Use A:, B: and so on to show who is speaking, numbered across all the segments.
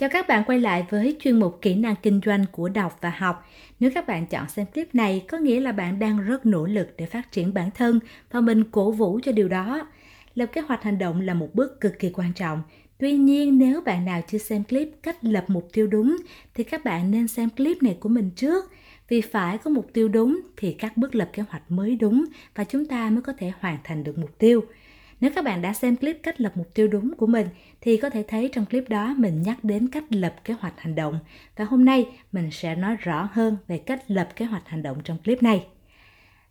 A: Chào các bạn quay lại với chuyên mục kỹ năng kinh doanh của đọc và học. Nếu các bạn chọn xem clip này, có nghĩa là bạn đang rất nỗ lực để phát triển bản thân và mình cổ vũ cho điều đó. Lập kế hoạch hành động là một bước cực kỳ quan trọng. Tuy nhiên, nếu bạn nào chưa xem clip cách lập mục tiêu đúng, thì các bạn nên xem clip này của mình trước. Vì phải có mục tiêu đúng thì các bước lập kế hoạch mới đúng và chúng ta mới có thể hoàn thành được mục tiêu. Nếu các bạn đã xem clip cách lập mục tiêu đúng của mình thì có thể thấy trong clip đó mình nhắc đến cách lập kế hoạch hành động và hôm nay mình sẽ nói rõ hơn về cách lập kế hoạch hành động trong clip này.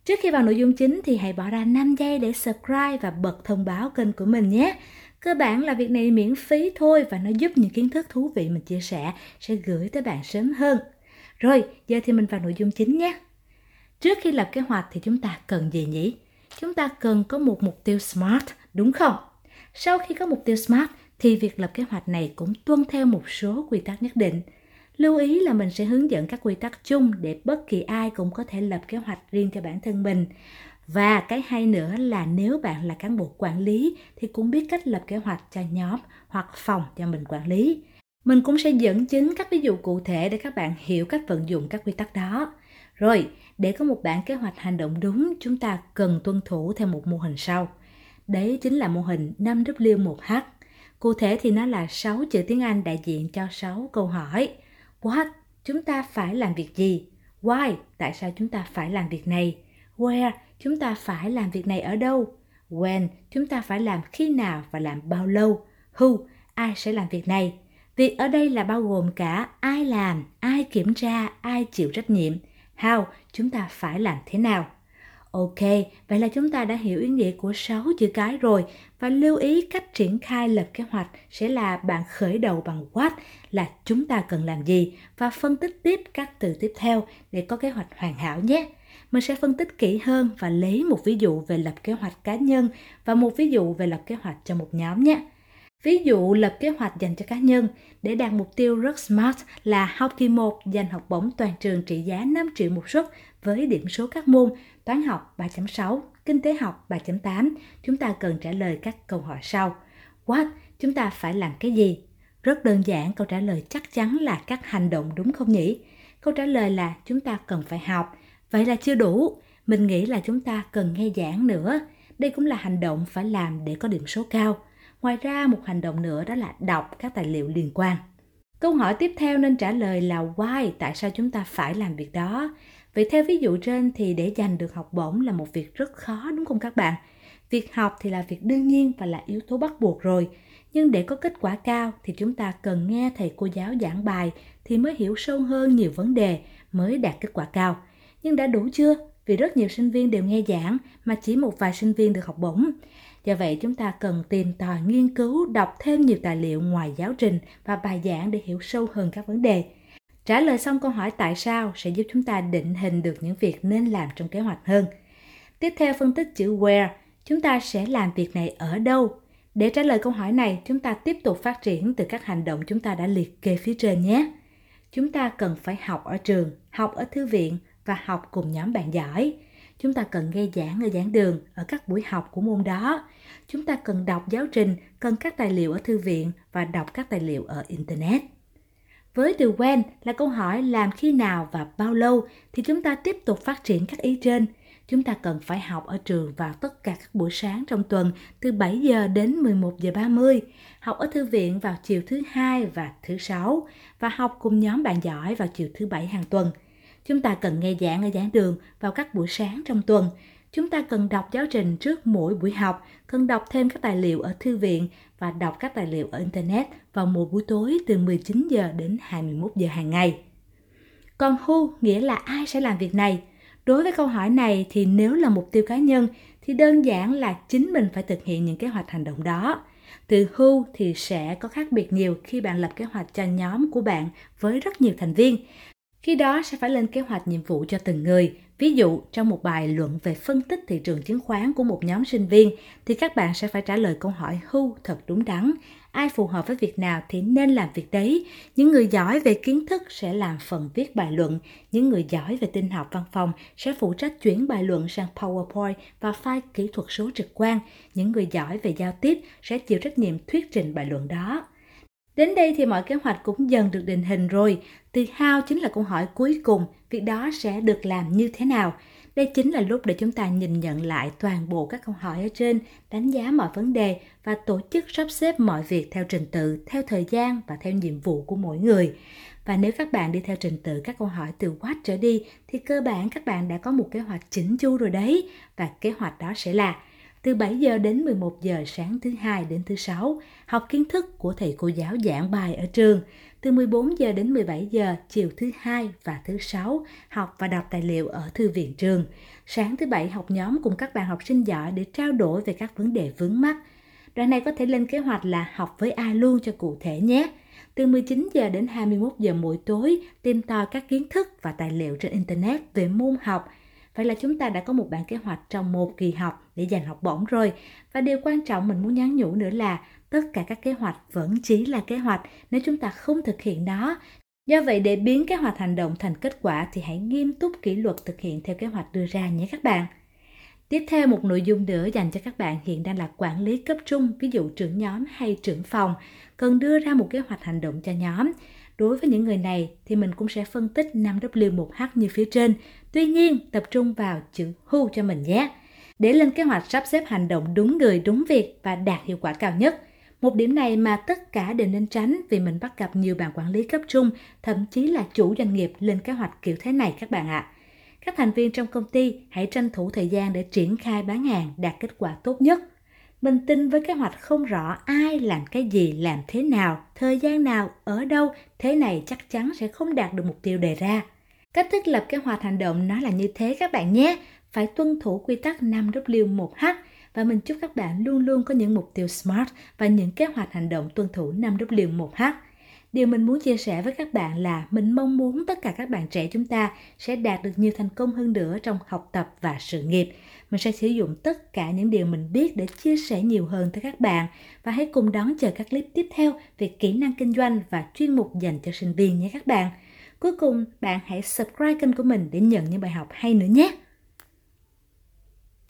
A: Trước khi vào nội dung chính thì hãy bỏ ra 5 giây để subscribe và bật thông báo kênh của mình nhé. Cơ bản là việc này miễn phí thôi và nó giúp những kiến thức thú vị mình chia sẻ sẽ gửi tới bạn sớm hơn. Rồi, giờ thì mình vào nội dung chính nhé. Trước khi lập kế hoạch thì chúng ta cần gì nhỉ? Chúng ta cần có một mục tiêu SMART đúng không? Sau khi có mục tiêu SMART thì việc lập kế hoạch này cũng tuân theo một số quy tắc nhất định. Lưu ý là mình sẽ hướng dẫn các quy tắc chung để bất kỳ ai cũng có thể lập kế hoạch riêng cho bản thân mình. Và cái hay nữa là nếu bạn là cán bộ quản lý thì cũng biết cách lập kế hoạch cho nhóm hoặc phòng cho mình quản lý. Mình cũng sẽ dẫn chứng các ví dụ cụ thể để các bạn hiểu cách vận dụng các quy tắc đó. Rồi, để có một bản kế hoạch hành động đúng, chúng ta cần tuân thủ theo một mô hình sau. Đấy chính là mô hình 5W1H. Cụ thể thì nó là 6 chữ tiếng Anh đại diện cho 6 câu hỏi. What? Chúng ta phải làm việc gì? Why? Tại sao chúng ta phải làm việc này? Where? Chúng ta phải làm việc này ở đâu? When? Chúng ta phải làm khi nào và làm bao lâu? Who? Ai sẽ làm việc này? Việc ở đây là bao gồm cả ai làm, ai kiểm tra, ai chịu trách nhiệm. How? Chúng ta phải làm thế nào? Ok, vậy là chúng ta đã hiểu ý nghĩa của 6 chữ cái rồi và lưu ý cách triển khai lập kế hoạch sẽ là bạn khởi đầu bằng what là chúng ta cần làm gì và phân tích tiếp các từ tiếp theo để có kế hoạch hoàn hảo nhé. Mình sẽ phân tích kỹ hơn và lấy một ví dụ về lập kế hoạch cá nhân và một ví dụ về lập kế hoạch cho một nhóm nhé. Ví dụ lập kế hoạch dành cho cá nhân để đạt mục tiêu rất smart là học kỳ 1 giành học bổng toàn trường trị giá 5 triệu một suất với điểm số các môn toán học 3.6, kinh tế học 3.8. Chúng ta cần trả lời các câu hỏi sau. What? Chúng ta phải làm cái gì? Rất đơn giản, câu trả lời chắc chắn là các hành động đúng không nhỉ? Câu trả lời là chúng ta cần phải học. Vậy là chưa đủ. Mình nghĩ là chúng ta cần nghe giảng nữa. Đây cũng là hành động phải làm để có điểm số cao. Ngoài ra, một hành động nữa đó là đọc các tài liệu liên quan. Câu hỏi tiếp theo nên trả lời là why, tại sao chúng ta phải làm việc đó? Vậy theo ví dụ trên thì để giành được học bổng là một việc rất khó đúng không các bạn? Việc học thì là việc đương nhiên và là yếu tố bắt buộc rồi. Nhưng để có kết quả cao thì chúng ta cần nghe thầy cô giáo giảng bài thì mới hiểu sâu hơn nhiều vấn đề mới đạt kết quả cao. Nhưng đã đủ chưa? Vì rất nhiều sinh viên đều nghe giảng mà chỉ một vài sinh viên được học bổng. Do vậy chúng ta cần tìm tòi nghiên cứu, đọc thêm nhiều tài liệu ngoài giáo trình và bài giảng để hiểu sâu hơn các vấn đề. Trả lời xong câu hỏi tại sao sẽ giúp chúng ta định hình được những việc nên làm trong kế hoạch hơn. Tiếp theo phân tích chữ where, chúng ta sẽ làm việc này ở đâu? Để trả lời câu hỏi này, chúng ta tiếp tục phát triển từ các hành động chúng ta đã liệt kê phía trên nhé. Chúng ta cần phải học ở trường, học ở thư viện và học cùng nhóm bạn giỏi. Chúng ta cần nghe giảng ở giảng đường, ở các buổi học của môn đó. Chúng ta cần đọc giáo trình, cần các tài liệu ở thư viện và đọc các tài liệu ở Internet. Với từ when là câu hỏi làm khi nào và bao lâu thì chúng ta tiếp tục phát triển các ý trên. Chúng ta cần phải học ở trường vào tất cả các buổi sáng trong tuần từ 7 giờ đến 11 giờ 30, học ở thư viện vào chiều thứ hai và thứ sáu và học cùng nhóm bạn giỏi vào chiều thứ bảy hàng tuần. Chúng ta cần nghe giảng ở giảng đường vào các buổi sáng trong tuần. Chúng ta cần đọc giáo trình trước mỗi buổi học, cần đọc thêm các tài liệu ở thư viện và đọc các tài liệu ở Internet vào một buổi tối từ 19 giờ đến 21 giờ hàng ngày. Còn who nghĩa là ai sẽ làm việc này? Đối với câu hỏi này thì nếu là mục tiêu cá nhân thì đơn giản là chính mình phải thực hiện những kế hoạch hành động đó. Từ who thì sẽ có khác biệt nhiều khi bạn lập kế hoạch cho nhóm của bạn với rất nhiều thành viên. Khi đó sẽ phải lên kế hoạch nhiệm vụ cho từng người. Ví dụ, trong một bài luận về phân tích thị trường chứng khoán của một nhóm sinh viên, thì các bạn sẽ phải trả lời câu hỏi who thật đúng đắn. Ai phù hợp với việc nào thì nên làm việc đấy. Những người giỏi về kiến thức sẽ làm phần viết bài luận. Những người giỏi về tin học văn phòng sẽ phụ trách chuyển bài luận sang PowerPoint và file kỹ thuật số trực quan. Những người giỏi về giao tiếp sẽ chịu trách nhiệm thuyết trình bài luận đó. Đến đây thì mọi kế hoạch cũng dần được định hình rồi. Từ how chính là câu hỏi cuối cùng, việc đó sẽ được làm như thế nào. Đây chính là lúc để chúng ta nhìn nhận lại toàn bộ các câu hỏi ở trên, đánh giá mọi vấn đề và tổ chức sắp xếp mọi việc theo trình tự, theo thời gian và theo nhiệm vụ của mỗi người. Và nếu các bạn đi theo trình tự các câu hỏi từ what trở đi thì cơ bản các bạn đã có một kế hoạch chỉnh chu rồi đấy. Và kế hoạch đó sẽ là từ 7 giờ đến 11 giờ sáng thứ hai đến thứ sáu, học kiến thức của thầy cô giáo giảng bài ở trường. Từ 14 giờ đến 17 giờ chiều thứ hai và thứ sáu, học và đọc tài liệu ở thư viện trường. Sáng thứ bảy học nhóm cùng các bạn học sinh giỏi để trao đổi về các vấn đề vướng mắt. Đoạn này có thể lên kế hoạch là học với ai luôn cho cụ thể nhé. Từ 19 giờ đến 21 giờ mỗi tối, tìm tòi các kiến thức và tài liệu trên Internet về môn học – Vậy là chúng ta đã có một bản kế hoạch trong một kỳ học để dành học bổng rồi. Và điều quan trọng mình muốn nhắn nhủ nữa là tất cả các kế hoạch vẫn chỉ là kế hoạch nếu chúng ta không thực hiện nó. Do vậy để biến kế hoạch hành động thành kết quả thì hãy nghiêm túc kỷ luật thực hiện theo kế hoạch đưa ra nhé các bạn. Tiếp theo một nội dung nữa dành cho các bạn hiện đang là quản lý cấp trung, ví dụ trưởng nhóm hay trưởng phòng, cần đưa ra một kế hoạch hành động cho nhóm. Đối với những người này thì mình cũng sẽ phân tích 5W1H như phía trên. Tuy nhiên, tập trung vào chữ who cho mình nhé. Để lên kế hoạch sắp xếp hành động đúng người, đúng việc và đạt hiệu quả cao nhất. Một điểm này mà tất cả đều nên tránh vì mình bắt gặp nhiều bạn quản lý cấp trung, thậm chí là chủ doanh nghiệp lên kế hoạch kiểu thế này các bạn ạ. À. Các thành viên trong công ty hãy tranh thủ thời gian để triển khai bán hàng đạt kết quả tốt nhất mình tin với kế hoạch không rõ ai làm cái gì, làm thế nào, thời gian nào, ở đâu, thế này chắc chắn sẽ không đạt được mục tiêu đề ra. Cách thức lập kế hoạch hành động nó là như thế các bạn nhé. Phải tuân thủ quy tắc 5W1H và mình chúc các bạn luôn luôn có những mục tiêu SMART và những kế hoạch hành động tuân thủ 5W1H. Điều mình muốn chia sẻ với các bạn là mình mong muốn tất cả các bạn trẻ chúng ta sẽ đạt được nhiều thành công hơn nữa trong học tập và sự nghiệp. Mình sẽ sử dụng tất cả những điều mình biết để chia sẻ nhiều hơn tới các bạn và hãy cùng đón chờ các clip tiếp theo về kỹ năng kinh doanh và chuyên mục dành cho sinh viên nhé các bạn. Cuối cùng, bạn hãy subscribe kênh của mình để nhận những bài học hay nữa nhé.